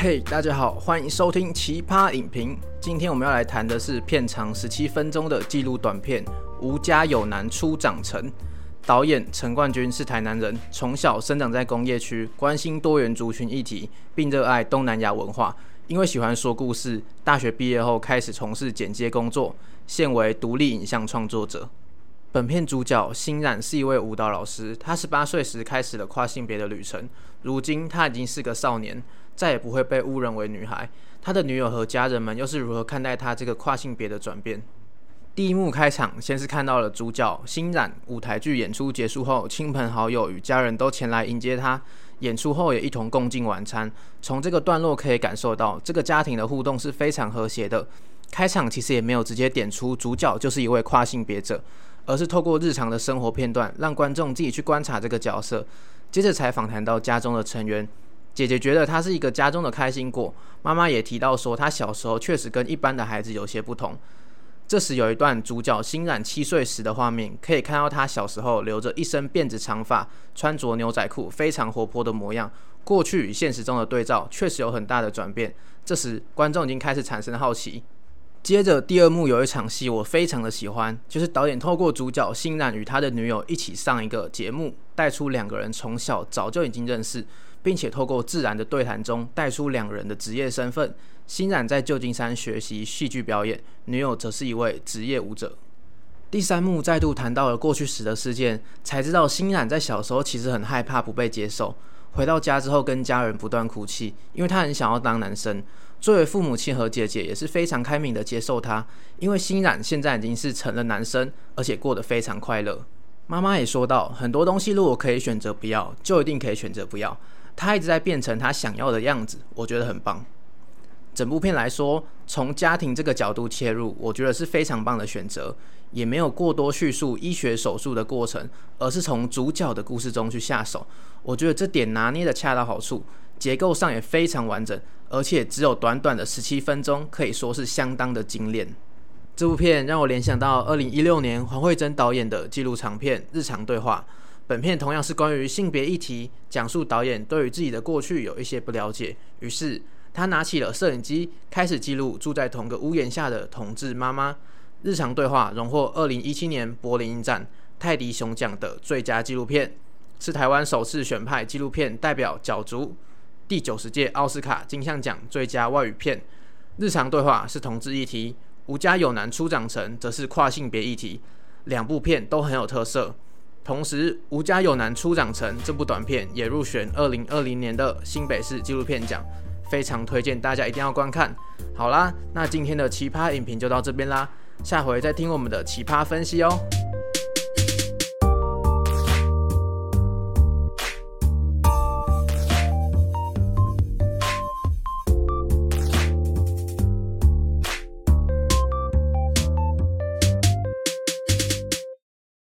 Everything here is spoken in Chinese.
嘿，大家好，欢迎收听奇葩影评。今天我们要来谈的是片长十七分钟的纪录短片《吾家有男初长成》。导演陈冠军是台南人，从小生长在工业区，关心多元族群议题，并热爱东南亚文化。因为喜欢说故事，大学毕业后开始从事剪接工作，现为独立影像创作者。本片主角欣然是一位舞蹈老师，他十八岁时开始了跨性别的旅程，如今他已经是个少年，再也不会被误认为女孩。他的女友和家人们又是如何看待他这个跨性别的转变？第一幕开场，先是看到了主角欣然舞台剧演出结束后，亲朋好友与家人都前来迎接他，演出后也一同共进晚餐。从这个段落可以感受到，这个家庭的互动是非常和谐的。开场其实也没有直接点出主角就是一位跨性别者。而是透过日常的生活片段，让观众自己去观察这个角色。接着才访谈到家中的成员，姐姐觉得他是一个家中的开心果，妈妈也提到说他小时候确实跟一般的孩子有些不同。这时有一段主角欣然七岁时的画面，可以看到他小时候留着一身辫子长发，穿着牛仔裤，非常活泼的模样。过去与现实中的对照确实有很大的转变。这时观众已经开始产生好奇。接着第二幕有一场戏我非常的喜欢，就是导演透过主角欣然与他的女友一起上一个节目，带出两个人从小早就已经认识，并且透过自然的对谈中带出两人的职业身份。欣然在旧金山学习戏剧表演，女友则是一位职业舞者。第三幕再度谈到了过去时的事件，才知道欣然在小时候其实很害怕不被接受，回到家之后跟家人不断哭泣，因为他很想要当男生。作为父母亲和姐姐也是非常开明的接受他，因为欣然现在已经是成了男生，而且过得非常快乐。妈妈也说到，很多东西如果可以选择不要，就一定可以选择不要。他一直在变成他想要的样子，我觉得很棒。整部片来说，从家庭这个角度切入，我觉得是非常棒的选择，也没有过多叙述医学手术的过程，而是从主角的故事中去下手。我觉得这点拿捏的恰到好处。结构上也非常完整，而且只有短短的十七分钟，可以说是相当的精炼。这部片让我联想到二零一六年黄慧贞导演的纪录长片《日常对话》。本片同样是关于性别议题，讲述导演对于自己的过去有一些不了解，于是他拿起了摄影机，开始记录住在同个屋檐下的同志妈妈。《日常对话》荣获二零一七年柏林影展泰迪熊奖的最佳纪录片，是台湾首次选派纪录片代表角逐。第九十届奥斯卡金像奖最佳外语片，日常对话是同志议题，吾家有男初长成则是跨性别议题，两部片都很有特色。同时，吾家有男初长成这部短片也入选二零二零年的新北市纪录片奖，非常推荐大家一定要观看。好啦，那今天的奇葩影评就到这边啦，下回再听我们的奇葩分析哦。